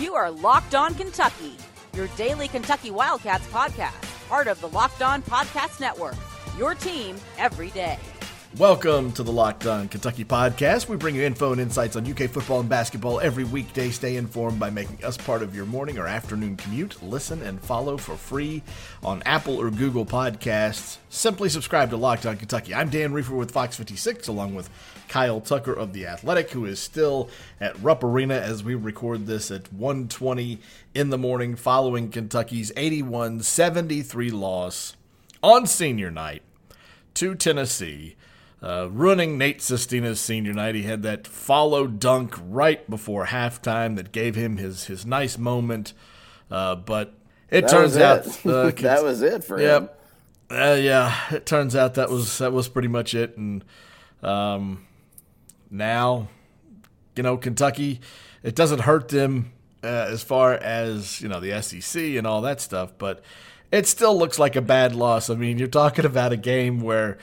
You are Locked On Kentucky, your daily Kentucky Wildcats podcast, part of the Locked On Podcast Network. Your team every day. Welcome to the Locked On Kentucky podcast. We bring you info and insights on UK football and basketball every weekday. Stay informed by making us part of your morning or afternoon commute. Listen and follow for free on Apple or Google Podcasts. Simply subscribe to Locked On Kentucky. I'm Dan Rieffer with Fox 56, along with Kyle Tucker of The Athletic, who is still at Rupp Arena as we record this at 1.20 in the morning following Kentucky's 81-73 loss on senior night to Tennessee. Uh, ruining Nate Sestina's senior night. He had that follow dunk right before halftime that gave him his, his nice moment. Uh, but it That turns was out it. uh, that was it for him. Yep. Uh, yeah, it turns out that was that was pretty much it, and um, now, you know, Kentucky, it doesn't hurt them uh, as far as you know the SEC and all that stuff, but it still looks like a bad loss. I mean, you're talking about a game where.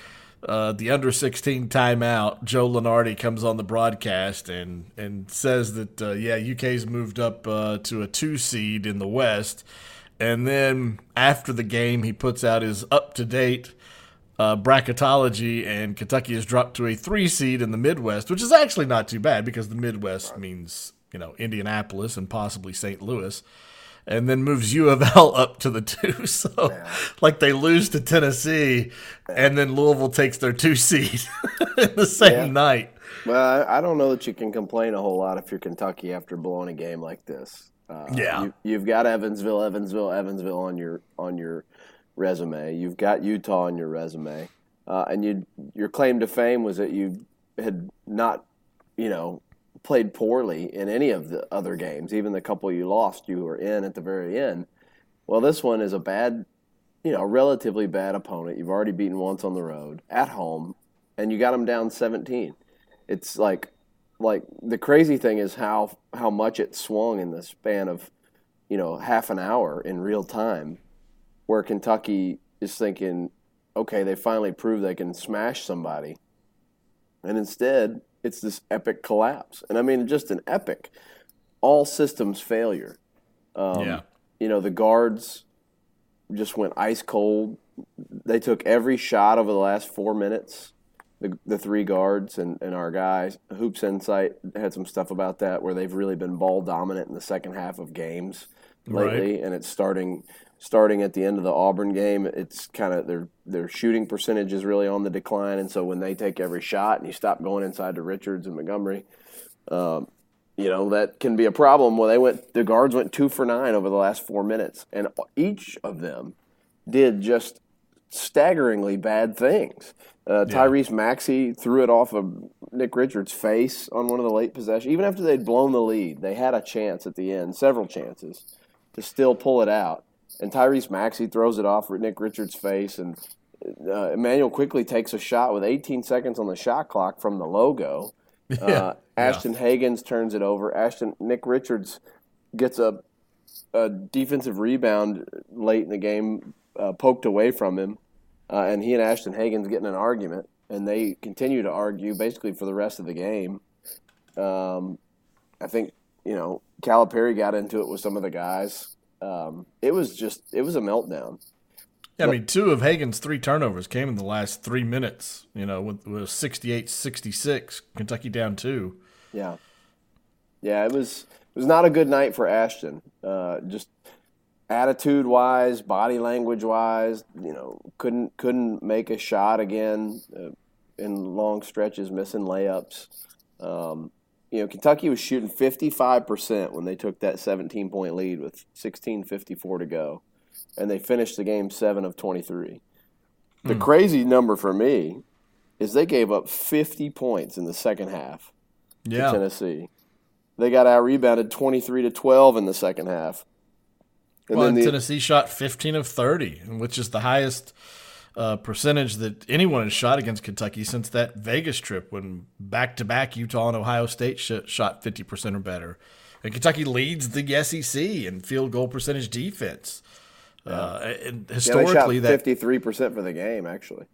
Uh, the under 16 timeout, Joe Lunardi comes on the broadcast and, and says that, uh, yeah, UK's moved up uh, to a two seed in the West. And then after the game, he puts out his up to date uh, bracketology, and Kentucky has dropped to a three seed in the Midwest, which is actually not too bad because the Midwest means you know Indianapolis and possibly St. Louis, and then moves U of L up to the two. So like they lose to Tennessee, and then Louisville takes their two seed in the same Yeah. night. Well, I, don't know that you can complain a whole lot if you're Kentucky after blowing a game like this. Uh, Yeah. you, you've got Evansville, Evansville, Evansville on your on your resume. You've got Utah on your resume, uh, and you your claim to fame was that you had not, you know, played poorly in any of the other games, even the couple you lost, you were in at the very end. Well, this one is a bad, you know, a relatively bad opponent. You've already beaten once on the road at home, and you got them down 17. It's like, like the crazy thing is how how much it swung in the span of, you know, half an hour in real time, where Kentucky is thinking, okay, they finally proved they can smash somebody, and instead it's this epic collapse. And I mean, just an epic, all systems failure. Um, yeah, you know, the guards just went ice cold. They took every shot over the last four minutes. The, the three guards and, and our guys. Hoops Insight had some stuff about that where they've really been ball dominant in the second half of games lately, and it's starting starting at the end of the Auburn game. It's kind of their their shooting percentage is really on the decline, and so when they take every shot and you stop going inside to Richards and Montgomery, um, you know that can be a problem. Well, they went the guards went two for nine over the last four minutes, and each of them did just staggeringly bad things. Uh, Tyrese Maxey threw it off of Nick Richards' face on one of the late possessions. Even after they'd blown the lead, they had a chance at the end, several chances, to still pull it out. And Tyrese Maxey throws it off Nick Richards' face, and uh, Emmanuel Quickley takes a shot with 18 seconds on the shot clock from the logo. Uh, Ashton Hagans turns it over. Ashton Nick Richards gets a, a defensive rebound late in the game, uh, poked away from him, uh, and he and Ashton Hagans get in an argument, and they continue to argue basically for the rest of the game. Um, I think you know Calipari got into it with some of the guys. Um, it was just it was a meltdown. Yeah, I mean, two of Hagans' three turnovers came in the last three minutes, you know, with, with 68 66, Kentucky down two. Yeah, yeah, it was it was not a good night for Ashton. Uh, just attitude wise, body language wise, you know, couldn't couldn't make a shot again uh, in long stretches, missing layups. Um, you know, Kentucky was shooting fifty five percent when they took that seventeen point lead with sixteen fifty four to go, and they finished the game seven of twenty three. The hmm. crazy number for me is they gave up fifty points in the second half to Yeah. Tennessee. They got out rebounded 23 to 12 in the second half. And well, then the, Tennessee shot 15 of 30, which is the highest uh, percentage that anyone has shot against Kentucky since that Vegas trip when back to back Utah and Ohio State sh- shot 50% or better. And Kentucky leads the SEC in field goal percentage defense. Uh, and yeah, they shot historically, that 53% for the game, actually.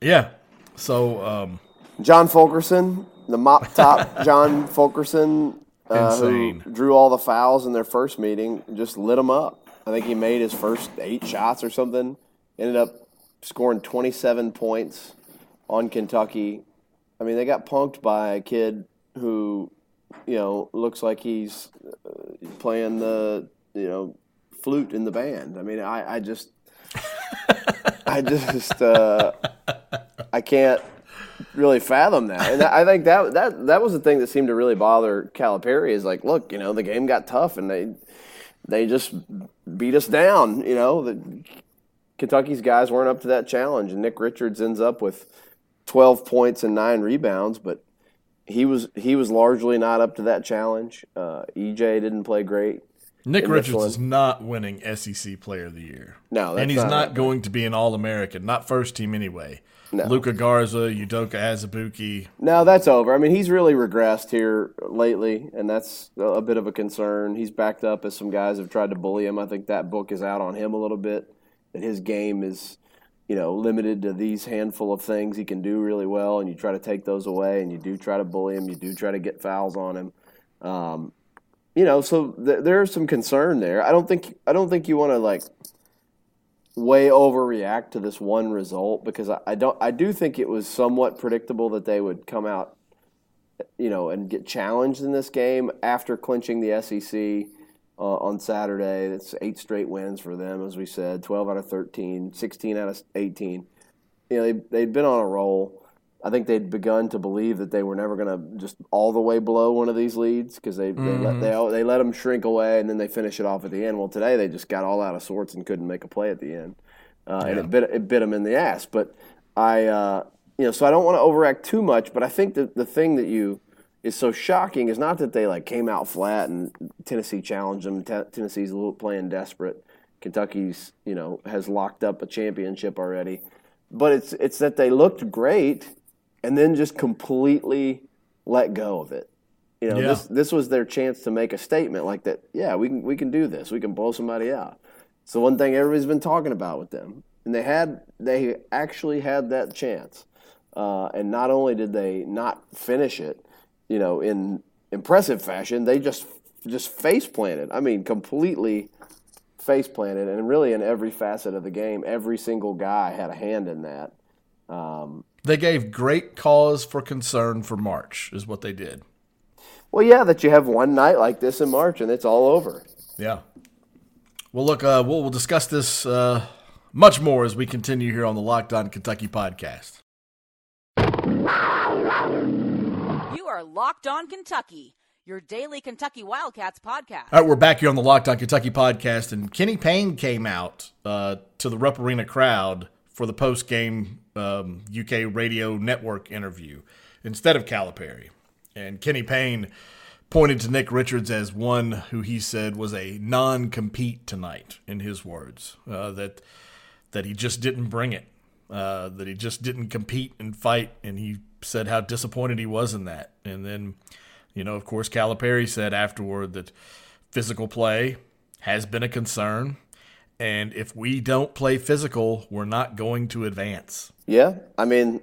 Yeah, So, um, John Fulkerson, the mop top John Fulkerson, uh, who drew all the fouls in their first meeting, just lit them up. I think he made his first eight shots or something. Ended up scoring 27 points on Kentucky. I mean, they got punked by a kid who, you know, looks like he's uh, playing the, you know, flute in the band. I mean, I, I just, I just, uh, I can't really fathom that. And I think that that that was the thing that seemed to really bother Calipari is like, look, you know, the game got tough and they they just beat us down. You know, the Kentucky's guys weren't up to that challenge, and Nick Richards ends up with twelve points and nine rebounds, but he was he was largely not up to that challenge. Uh, EJ didn't play great. Nick Richards is not winning SEC Player of the Year. No, that's and he's not not, going to be an All American, not first team anyway. No. Luka Garza, Udoka Azubuike. No, that's over. I mean, he's really regressed here lately, and that's a bit of a concern. He's backed up as some guys have tried to bully him. I think that book is out on him a little bit. That his game is, you know, limited to these handful of things he can do really well, and you try to take those away, and you do try to bully him. You do try to get fouls on him. Um, you know, so th- there's some concern there. I don't think I don't think you want to like way overreact to this one result because I, I don't I do think it was somewhat predictable that they would come out you know and get challenged in this game after clinching the SEC uh, on Saturday. It's eight straight wins for them as we said, 12 out of 13, 16 out of 18. You know, they they'd been on a roll. I think they'd begun to believe that they were never going to just all the way blow one of these leads because they they, let, they all- they let them shrink away and then they finish it off at the end. Well, today they just got all out of sorts and couldn't make a play at the end, uh, and it bit it bit them in the ass. But I uh, you know so I don't want to overact too much, but I think that the thing that you is so shocking is not that they like came out flat and Tennessee challenged them. Te- Tennessee's a little playing desperate. Kentucky's you know has locked up a championship already, but it's it's that they looked great and then just completely let go of it. You know, Yeah. this this was their chance to make a statement like that. Yeah, we can we can do this. We can blow somebody out. It's the one thing everybody's been talking about with them, and they had they actually had that chance. Uh, and not only did they not finish it, you know, in impressive fashion, they just just face planted. I mean, completely face planted, and really in every facet of the game, every single guy had a hand in that. Um, They gave great cause for concern for March, is what they did. well, yeah, that you have one night like this in March and it's all over. Yeah. Well, look, uh, we'll, we'll discuss this uh, much more as we continue here on the Locked On Kentucky podcast. Are Locked On Kentucky, your daily Kentucky Wildcats podcast. All right, we're back here on the Locked On Kentucky podcast, and Kenny Payne came out uh, to the Rupp Arena crowd for the post game um, UK radio network interview instead of Calipari. And Kenny Payne pointed to Nick Richards as one who he said was a non compete tonight, in his words, uh, that, that he just didn't bring it, uh, that he just didn't compete and fight, and he said how disappointed he was in that. And then, you know, of course, Calipari said afterward that physical play has been a concern. And if we don't play physical, we're not going to advance. Yeah, I mean,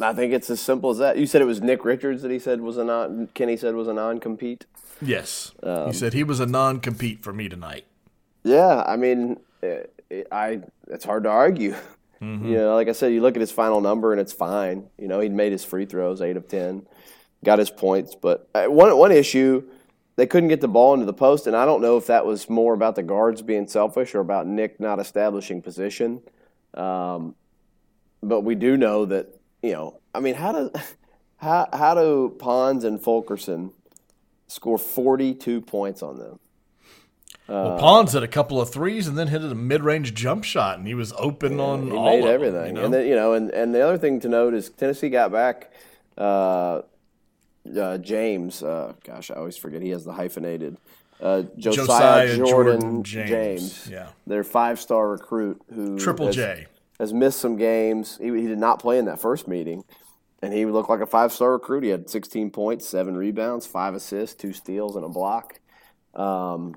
I think it's as simple as that. You said it was Nick Richards that he said was a non. Kenny said was a non-compete. Yes. Um, he said he was a non compete for me tonight. Yeah, I mean, it, it, I it's hard to argue. You know, like I said, you look at his final number and it's fine. You know, he'd made his free throws, eight of ten, got his points. But uh, one one issue, they couldn't get the ball into the post, and I don't know if that was more about the guards being selfish or about Nick not establishing position. Um, but we do know that you know, I mean, how do how how do Pons and Fulkerson score forty two points on them? Well, Pons hit a couple of threes and then hit a mid range jump shot, and he was open on he all made of them, everything. you know? And then you know, and, and the other thing to note is Tennessee got back uh, uh, James. Uh, gosh, I always forget he has the hyphenated. Uh, Josiah, Josiah Jordan, Jordan James. James. Yeah. their five-star recruit who Triple has, J. has missed some games. He, he did not play in that first meeting, and he looked like a five-star recruit. He had 16 points, seven rebounds, five assists, two steals, and a block. Um,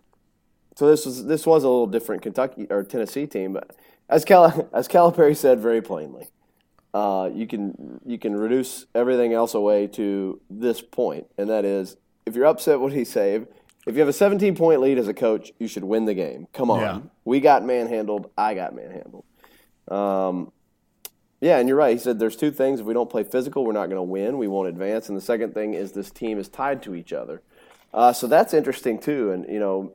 so this was this was a little different Kentucky or Tennessee team, but as Cal as Calipari said very plainly, uh, you can you can reduce everything else away to this point, and that is if you're upset, what he say? If, if you have a 17 point lead as a coach, you should win the game. Come on, Yeah. we got manhandled. I got manhandled. Um, yeah, and you're right. He said there's two things. If we don't play physical, we're not going to win. We won't advance. And the second thing is this team is tied to each other. Uh, so that's interesting too. And you know,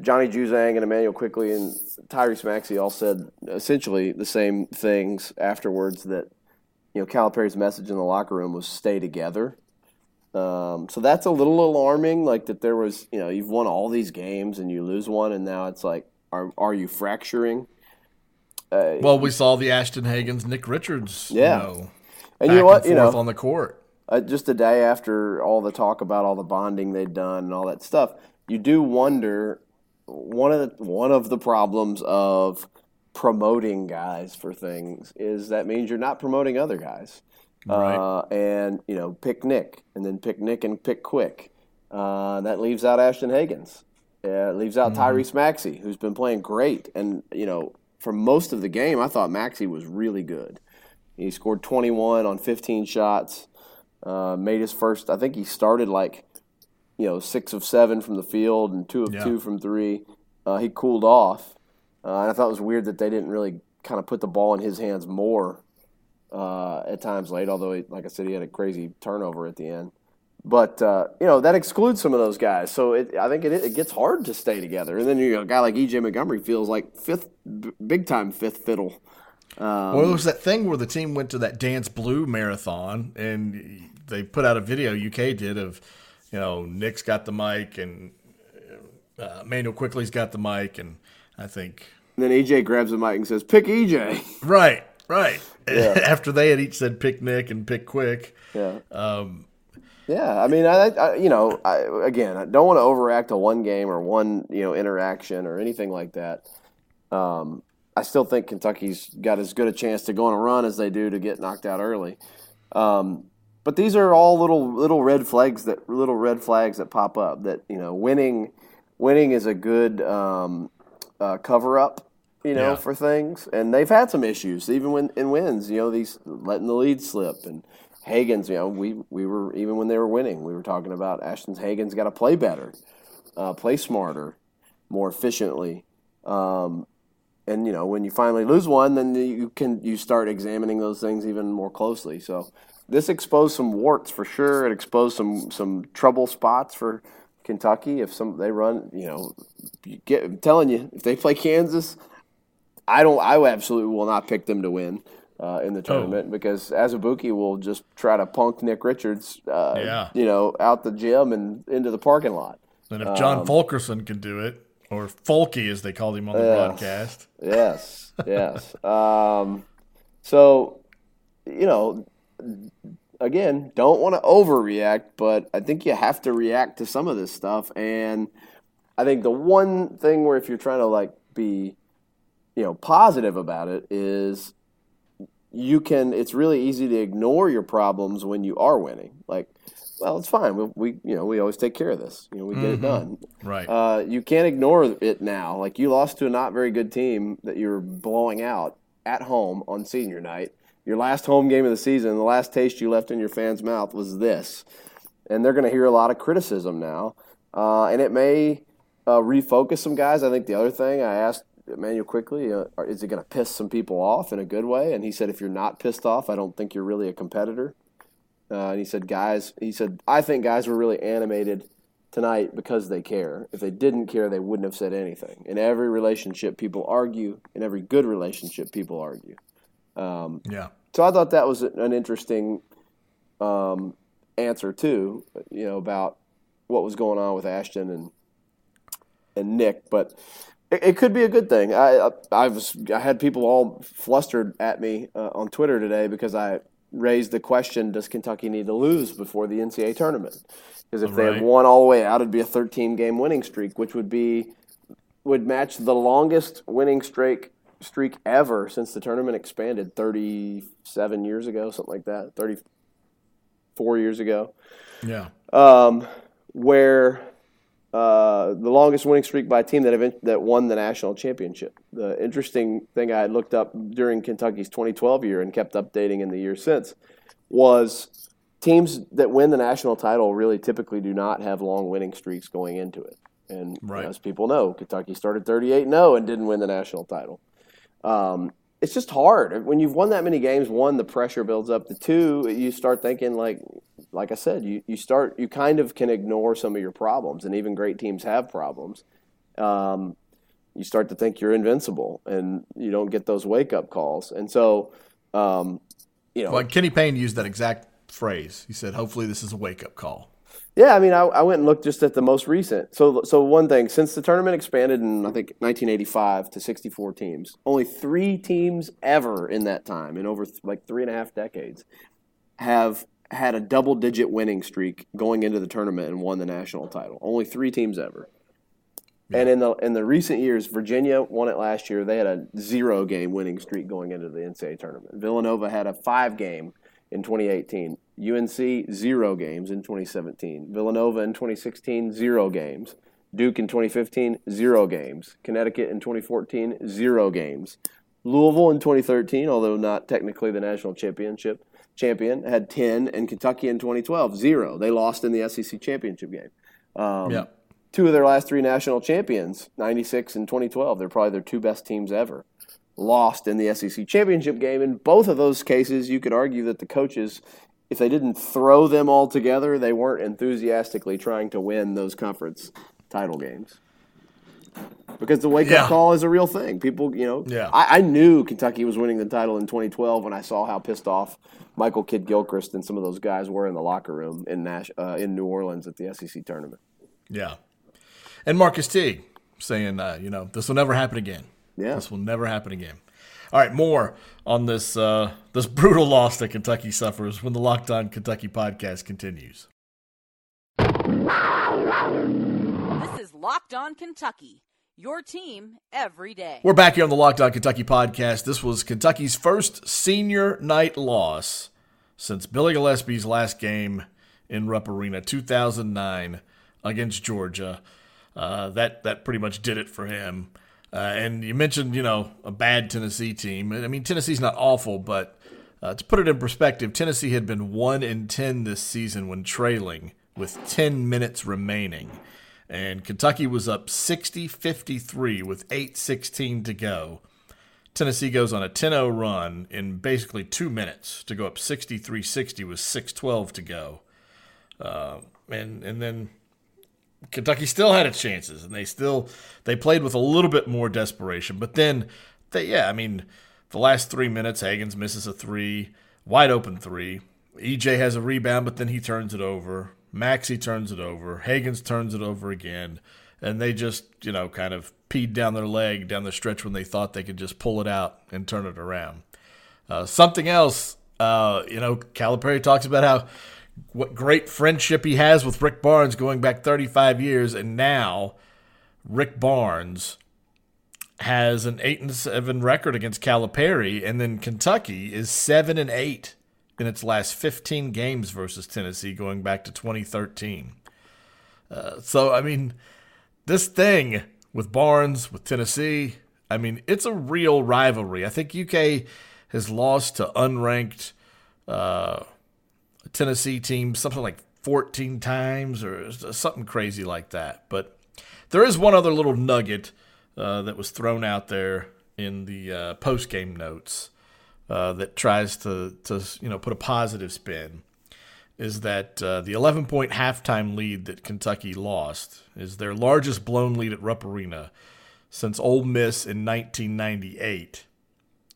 Johnny Juzang and Emmanuel Quickley and Tyrese Maxey all said essentially the same things afterwards. That you know, Calipari's message in the locker room was stay together. Um, so that's a little alarming. Like that, there was you know, you've won all these games and you lose one, and now it's like, are are you fracturing? Uh, Well, we saw the Ashton Hagans, Nick Richards, Yeah. you know, and you know what? You know, on the court. uh, just a day after all the talk about all the bonding they'd done and all that stuff, you do wonder one of the one of the problems of promoting guys for things is that means you're not promoting other guys. Right. Uh, and you know, pick Nick, and then pick Nick and pick Quick. Uh, that leaves out Ashton Hagans. Uh, it leaves out Tyrese Maxey, who's been playing great. And you know, for most of the game, I thought Maxey was really good. He scored 21 on 15 shots. Uh, made his first. I think he started like, you know, six of seven from the field and two of Yeah. two from three. Uh, he cooled off, uh, and I thought it was weird that they didn't really kind of put the ball in his hands more uh, at times late. Although, he, like I said, he had a crazy turnover at the end. But uh, you know that excludes some of those guys, so it, I think it, it gets hard to stay together. And then you got a guy like EJ Montgomery feels like fifth, b- big time fifth fiddle. Um, well, it was that thing where the team went to that Dance Blue marathon, and they put out a video UK did of, you know, Nick's got the mic and uh, Manuel Quickley's got the mic, and I think And then EJ grabs the mic and says, "Pick EJ." right, right. Yeah. After they had each said pick Nick and pick Quick, Yeah. um, Yeah, I mean, I, I you know, I, again, I don't want to overact a one game or one you know interaction or anything like that. Um, I still think Kentucky's got as good a chance to go on a run as they do to get knocked out early. Um, but these are all little little red flags that little red flags that pop up. That you know, winning winning is a good um, uh, cover up. You know, Yeah. for things, and they've had some issues even when in wins. You know, these letting the lead slip and Hagans. You know, we we were even when they were winning, we were talking about Ashton's Hagen's got to play better, uh, play smarter, more efficiently. Um, and you know, when you finally lose one, then you can you start examining those things even more closely. So this exposed some warts for sure. It exposed some some trouble spots for Kentucky. If some they run, you know, you get, I'm telling you, if they play Kansas, I don't. I absolutely will not pick them to win uh, in the tournament because Azubuike will just try to punk Nick Richards, uh, Yeah. you know, out the gym and into the parking lot. and if John Fulkerson can do it, or Folky as they called him on the Yeah. broadcast, Yes, yes. Um, so, you know, again, don't want to overreact, but I think you have to react to some of this stuff. And I think the one thing where if you're trying to like be, you know, positive about it is you can. It's really easy to ignore your problems when you are winning. Like, well, it's fine. We, we you know, we always take care of this. You know, we get it done. right? Uh, you can't ignore it now. Like you lost to a not very good team that you're blowing out at home on senior night. Your last home game of the season, the last taste you left in your fans' mouth was this, and they're going to hear a lot of criticism now, uh, and it may uh, refocus some guys. I think the other thing I asked Emmanuel Quickley uh, is it going to piss some people off in a good way? And he said, if you're not pissed off, I don't think you're really a competitor. Uh, and he said, guys, he said, I think guys were really animated tonight because they care. If they didn't care, they wouldn't have said anything. In every relationship, people argue. In every good relationship, people argue. Um, yeah, so I thought that was an interesting um, answer too. You know about what was going on with Ashton and and Nick, but it, it could be a good thing. I I, I was I had people all flustered at me uh, on Twitter today because I raised the question: Does Kentucky need to lose before the NCAA tournament? Because if they Right. had won all the way out, it'd be a 13 game winning streak, which would be would match the longest winning streak streak ever since the tournament expanded 37 years ago, something like that, 34 years ago yeah, um, where uh, the longest winning streak by a team that event, that won the national championship. The interesting thing I had looked up during Kentucky's 2012 year and kept updating in the year since was teams that win the national title really typically do not have long winning streaks going into it. And Right. as people know, Kentucky started 38 0 and didn't win the national title. Um, it's just hard when you've won that many games. One, the pressure builds up. The two, you start thinking like, like I said, you, you start you kind of can ignore some of your problems, and even great teams have problems. Um, you start to think you're invincible, and you don't get those wake up calls. And so, um, you know, Well, Kenny Payne used that exact phrase. He said, "Hopefully, this is a wake up call." Yeah, I mean, I, I went and looked just at the most recent. So, so one thing since the tournament expanded in I think 1985 to 64 teams, only three teams ever in that time, in over th- like three and a half decades, have had a double-digit winning streak going into the tournament and won the national title. Only three teams ever. And in the in the recent years, Virginia won it last year. They had a zero game winning streak going into the NCAA tournament. Villanova had a five game in 2018. UNC zero games in 2017. Villanova in 2016 zero games. Duke in 2015 zero games. Connecticut in 2014 zero games. Louisville in 2013, although not technically the national championship champion, had 10, and Kentucky in 2012 zero. They lost in the SEC championship game. Um, Yeah. two of their last three national champions, 96 and 2012. They're probably their two best teams ever. Lost in the SEC championship game. In both of those cases, you could argue that the coaches, if they didn't throw them all together, they weren't enthusiastically trying to win those conference title games. Because the wake up Yeah. call is a real thing. People, you know, Yeah. I, I knew Kentucky was winning the title in 2012 when I saw how pissed off Michael Kidd Gilchrist and some of those guys were in the locker room in Nash, uh, in New Orleans at the SEC tournament. Yeah. And Marquis Teague saying, uh, you know, this will never happen again. Yeah. This will never happen again. All right, more on this uh, this brutal loss that Kentucky suffers when the Locked On Kentucky podcast continues. This is Locked On Kentucky, your team every day. We're back here on the Locked On Kentucky podcast. This was Kentucky's first senior night loss since Billy Gillispie's last game in Rupp Arena, 2009, against Georgia. Uh, that that pretty much did it for him. Uh, and you mentioned, you know, a bad Tennessee team. I mean, Tennessee's not awful, but uh, to put it in perspective, Tennessee had been one in ten this season when trailing with 10 minutes remaining. And Kentucky was up 60 53 with 8.16 to go. Tennessee goes on a 10 0 run in basically two minutes to go up 63 60 with 6.12 to go. Uh, and, and then Kentucky still had its chances, and they still they played with a little bit more desperation. But then, they yeah, I mean, the last three minutes, Hagans misses a three, wide open three. EJ has a rebound, but then he turns it over. Maxey turns it over. Hagans turns it over again, and they just you know kind of peed down their leg down the stretch when they thought they could just pull it out and turn it around. Uh, something else, uh, you know, Calipari talks about how what great friendship he has with Rick Barnes going back 35 years, and now Rick Barnes has an eight and seven record against Calipari, and then Kentucky is seven and eight in its last 15 games versus Tennessee, going back to 2013. Uh, so I mean, this thing with Barnes with Tennessee, I mean, it's a real rivalry. I think UK has lost to unranked. Uh, Tennessee team something like 14 times or something crazy like that. But there is one other little nugget uh, that was thrown out there in the uh, post game notes uh, that tries to, to you know put a positive spin. Is that uh, the 11 point halftime lead that Kentucky lost is their largest blown lead at Rupp Arena since Ole Miss in 1998.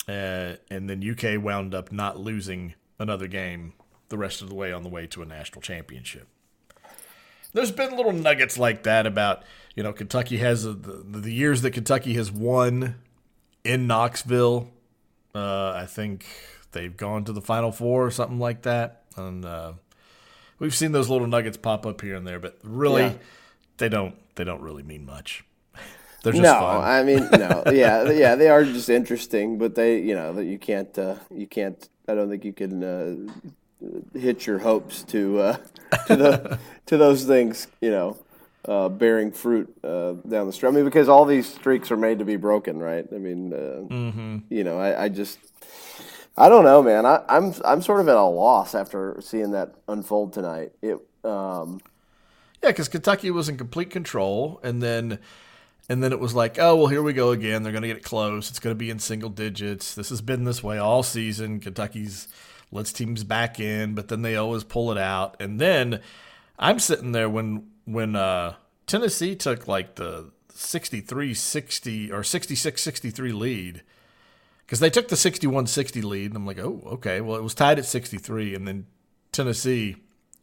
Uh, and then UK wound up not losing another game the rest of the way on the way to a national championship. There's been little nuggets like that about, you know, Kentucky has a, the, the years that Kentucky has won in Knoxville. Uh, I think they've gone to the Final Four or something like that. And uh, we've seen those little nuggets pop up here and there, but really, Yeah. they don't they don't really mean much. They're just no, fun. I mean no. Yeah, yeah, they are just interesting, but they, you know, that you can't, uh, you can't. I don't think you can uh, hitch your hopes to uh, to the to those things. You know, uh, bearing fruit uh, down the stretch. I mean, because all these streaks are made to be broken, right? I mean, uh, Mm-hmm. you know, I, I just, I don't know, man. I, I'm I'm sort of at a loss after seeing that unfold tonight. It, um, Yeah, because Kentucky was in complete control, and then and then it was like, oh well, here we go again. They're going to get it close. It's going to be in single digits. This has been this way all season. Kentucky's lets teams back in, but then they always pull it out. And then I'm sitting there when when uh, Tennessee took like the 63-60 or 66-63 lead because they took the 61-60 lead, and I'm like, oh, okay. Well, it was tied at 63, and then Tennessee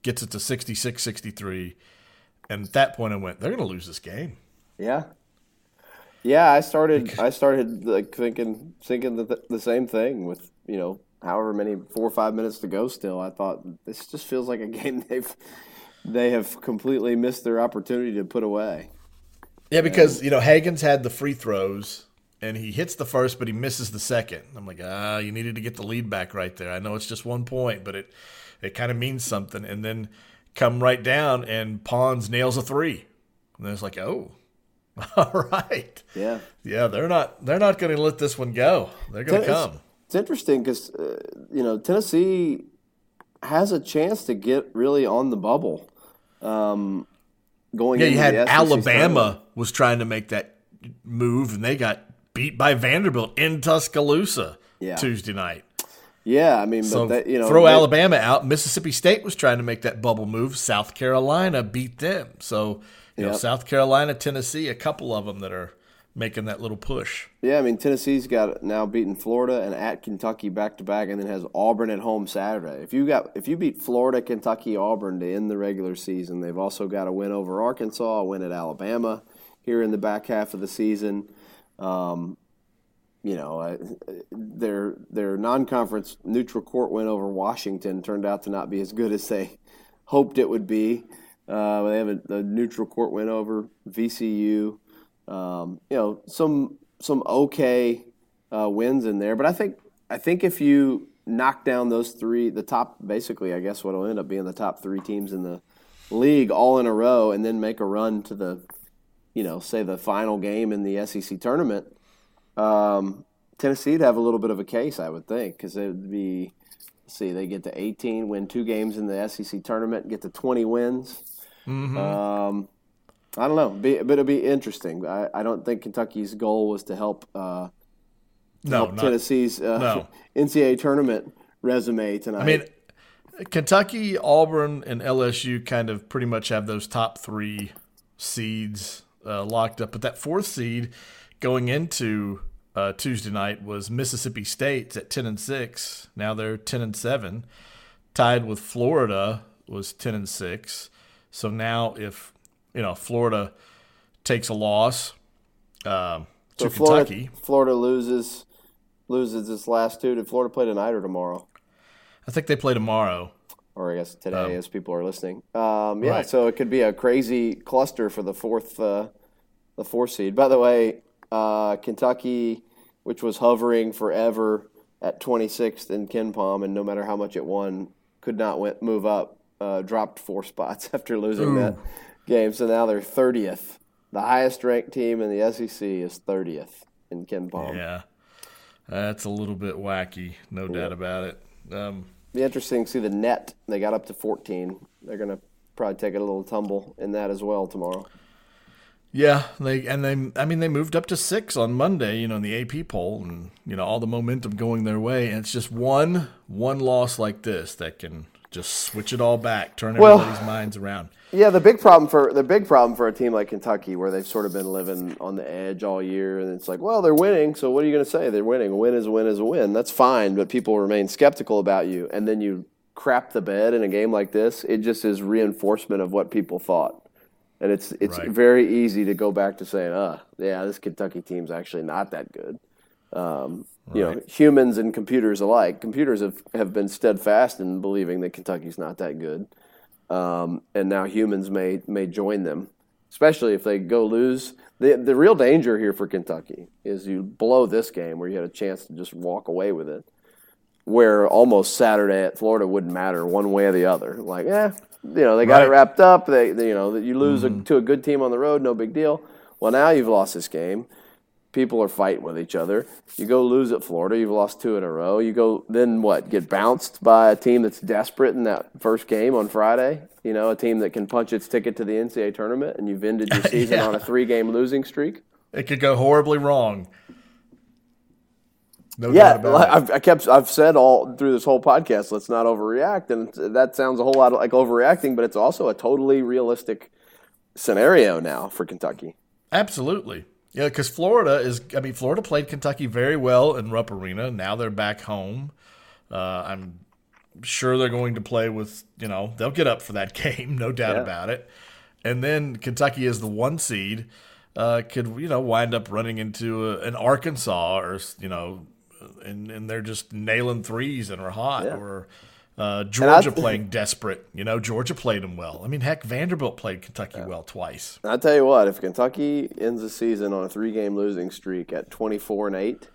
gets it to 66-63. And at that point, I went, they're going to lose this game. yeah, yeah. I started I started like thinking thinking the, the same thing with you know however many four or five minutes to go. Still, I thought this just feels like a game they've they have completely missed their opportunity to put away. Yeah, because you know Hagen's had the free throws and he hits the first, but he misses the second. I'm like, ah, you needed to get the lead back right there. I know it's just one point, but it it kind of means something. And then come right down, and Pons nails a three, and then it's like, oh, all right, Yeah. yeah, they're not they're not going to let this one go. They're going to come. It's interesting because uh, you know Tennessee has a chance to get really on the bubble. Um, going Yeah, you had Alabama was trying to make that move, and they got beat by Vanderbilt in Tuscaloosa Yeah. Tuesday night. Yeah, I mean, but So that, you know, throw they- Alabama out. Mississippi State was trying to make that bubble move. South Carolina beat them. So you know, South Carolina, Tennessee, a couple of them that are making that little push. Yeah, I mean Tennessee's got now beaten Florida and at Kentucky back to back, and then has Auburn at home Saturday. If you got if you beat Florida, Kentucky, Auburn to end the regular season, they've also got a win over Arkansas, a win at Alabama here in the back half of the season. Um, you know, uh, their their non-conference neutral court win over Washington turned out to not be as good as they hoped it would be. Uh, they have a, a neutral court win over VCU. Um, you know, some some okay uh, wins in there, but I think I think if you knock down those three, the top basically, I guess what will end up being the top three teams in the league all in a row, and then make a run to the, you know, say the final game in the SEC tournament. Um, Tennessee'd have a little bit of a case, I would think, because it would be. see, they get to 18, win two games in the SEC tournament, get to 20 wins. Um, I don't know, be, but it'll be interesting. I, I don't think Kentucky's goal was to help uh, No, help not, Tennessee's uh, no. NCAA tournament resume tonight. I mean, Kentucky, Auburn, and LSU kind of pretty much have those top three seeds uh, locked up. But that fourth seed going into uh, Tuesday night was Mississippi State at ten and six. Now they're ten and seven, tied with Florida was ten and six. So now if you know Florida takes a loss um, so to Florida, Kentucky, Florida loses loses its last two. Did Florida play tonight or tomorrow? I think they play tomorrow. or I guess today as people are listening. Um, yeah, Right. so it could be a crazy cluster for the fourth, uh, the fourth seed. By the way, uh, Kentucky, which was hovering forever at 26th in KenPom, and no matter how much it won, could not win, move up. Uh, dropped four spots after losing that game, so now they're 30th. The highest ranked team in the SEC is 30th in KenPom. Yeah, that's a little bit wacky, no doubt about it. Um, Be interesting to see the net. They got up to 14. They're going to probably take a little tumble in that as well tomorrow. yeah, they and they. I mean, they moved up to six on Monday. You know, in the AP poll, and you know all the momentum going their way. And it's just one one loss like this that can just switch it all back, turn Well- everybody's minds around. Yeah, the big problem for the big problem for a team like Kentucky, where they've sort of been living on the edge all year, and it's like, well, they're winning, so what are you going to say? They're winning. A win is a win is a win. That's fine, but people remain skeptical about you, and then you crap the bed in a game like this. It just is reinforcement of what people thought, and it's it's Right. very easy to go back to saying, uh, yeah, this Kentucky team's actually not that good. Um, You know, humans and computers alike. Computers have, have been steadfast in believing that Kentucky's not that good um, and now humans may may join them, especially if they go lose. the The real danger here for Kentucky is you blow this game where you had a chance to just walk away with it, where almost Saturday at Florida wouldn't matter one way or the other. Like, eh, You know, they got it wrapped up. They, they you know, that you lose Mm-hmm. a, to a good team on the road, no big deal. Well, now you've lost this game. People are fighting with each other. You go lose at Florida. You've lost two in a row. You go then what? Get bounced by a team that's desperate in that first game on Friday. You know, a team that can punch its ticket to the NCAA tournament, and you've ended your season Yeah. on a three-game losing streak. It could go horribly wrong. No Yeah, doubt about it. I've, I kept I've said all through this whole podcast, let's not overreact, and that sounds a whole lot like overreacting, but it's also a totally realistic scenario now for Kentucky. Absolutely. Yeah, because Florida is, I mean, Florida played Kentucky very well in Rupp Arena. Now they're back home. Uh, I'm sure they're going to play with, you know, they'll get up for that game, no doubt Yeah. about it. And then Kentucky is the one seed, uh, could, you know, wind up running into a, an Arkansas or, you know, and, and they're just nailing threes and are hot Yeah. or uh, Georgia playing desperate. You know, Georgia played them well. I mean, heck, Vanderbilt played Kentucky well twice. I tell you what, if Kentucky ends the season on a three-game losing streak at twenty-four and eight,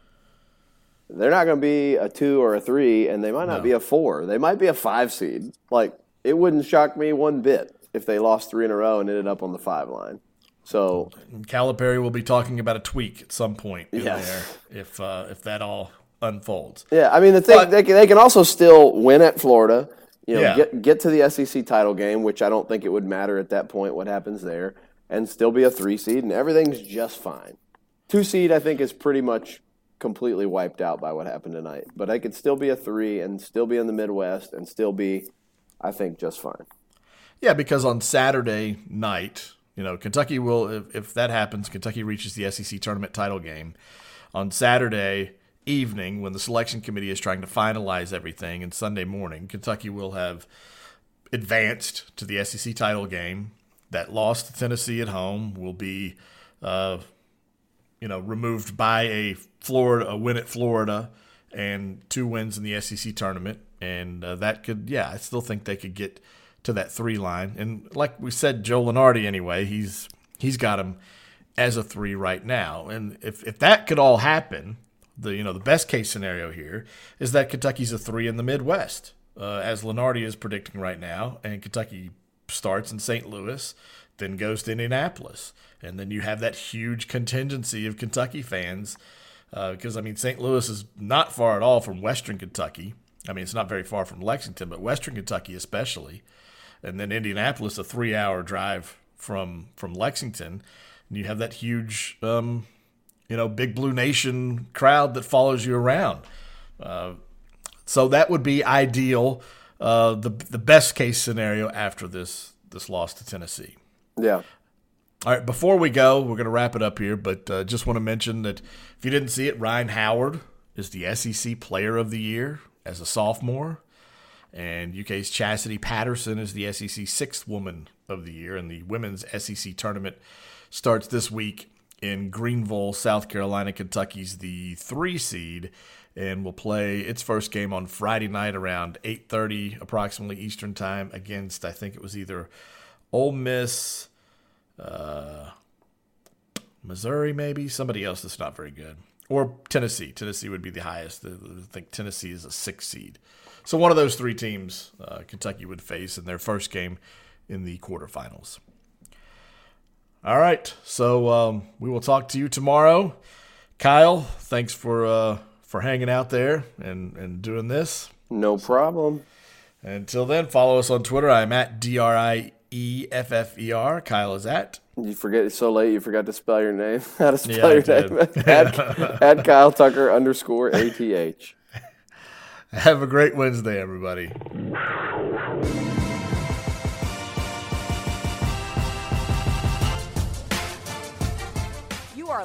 they're not going to be a two or a three, and they might not No. be a four. They might be a five seed. Like it wouldn't shock me one bit if they lost three in a row and ended up on the five line. So Calipari will be talking about a tweak at some point in Yes. there if uh, if that all unfolds. Yeah, I mean the thing But- they can, they can also still win at Florida. You know, Yeah. get get to the SEC title game, which I don't think it would matter at that point what happens there, and still be a three seed, and everything's just fine. Two seed, I think, is pretty much completely wiped out by what happened tonight. But I could still be a three and still be in the Midwest and still be, I think, just fine. Yeah, because on Saturday night, you know, Kentucky will if, if that happens, Kentucky reaches the SEC tournament title game on Saturday evening when the selection committee is trying to finalize everything, and Sunday morning, Kentucky will have advanced to the SEC title game. That loss to Tennessee at home will be, uh, you know, removed by a Florida a win at Florida and two wins in the SEC tournament, and uh, that could, yeah, I still think they could get to that three line. And like we said, Joe Lunardi anyway, he's he's got him as a three right now. And if if that could all happen, the you know the best case scenario here is that Kentucky's a three in the Midwest, uh, as Lunardi is predicting right now, and Kentucky starts in St. Louis, then goes to Indianapolis, and then you have that huge contingency of Kentucky fans. Because I mean, St. Louis is not far at all from Western Kentucky. I mean, it's not very far from Lexington, but Western Kentucky especially, and then Indianapolis, a three-hour drive from from Lexington, and you have that huge, um, you know, Big Blue Nation crowd that follows you around. Uh, so that would be ideal. Uh, the the best case scenario after this this loss to Tennessee. Yeah. All right, before we go, we're going to wrap it up here, but uh, just want to mention that if you didn't see it, Rhyne Howard is the SEC Player of the Year as a sophomore, and UK's Chastity Patterson is the SEC Sixth Woman of the Year, and the women's SEC tournament starts this week in Greenville, South Carolina. Kentucky's the three seed, and will play its first game on Friday night around 8:30 approximately Eastern time against I think it was either Ole Miss. Uh, Missouri, maybe somebody else that's not very good, or Tennessee. Tennessee would be the highest. I think Tennessee is a six seed. So one of those three teams, uh, Kentucky would face in their first game in the quarterfinals. All right, so um, we will talk to you tomorrow. Kyle, thanks for uh, for hanging out there and and doing this. No problem. Until then, follow us on Twitter. I'm at D R I E F F E R. Kyle is at. You forget it's so late. You forgot to spell your name. How to spell Yeah, your name? at, at Kyle Tucker underscore ATH. Have a great Wednesday, everybody.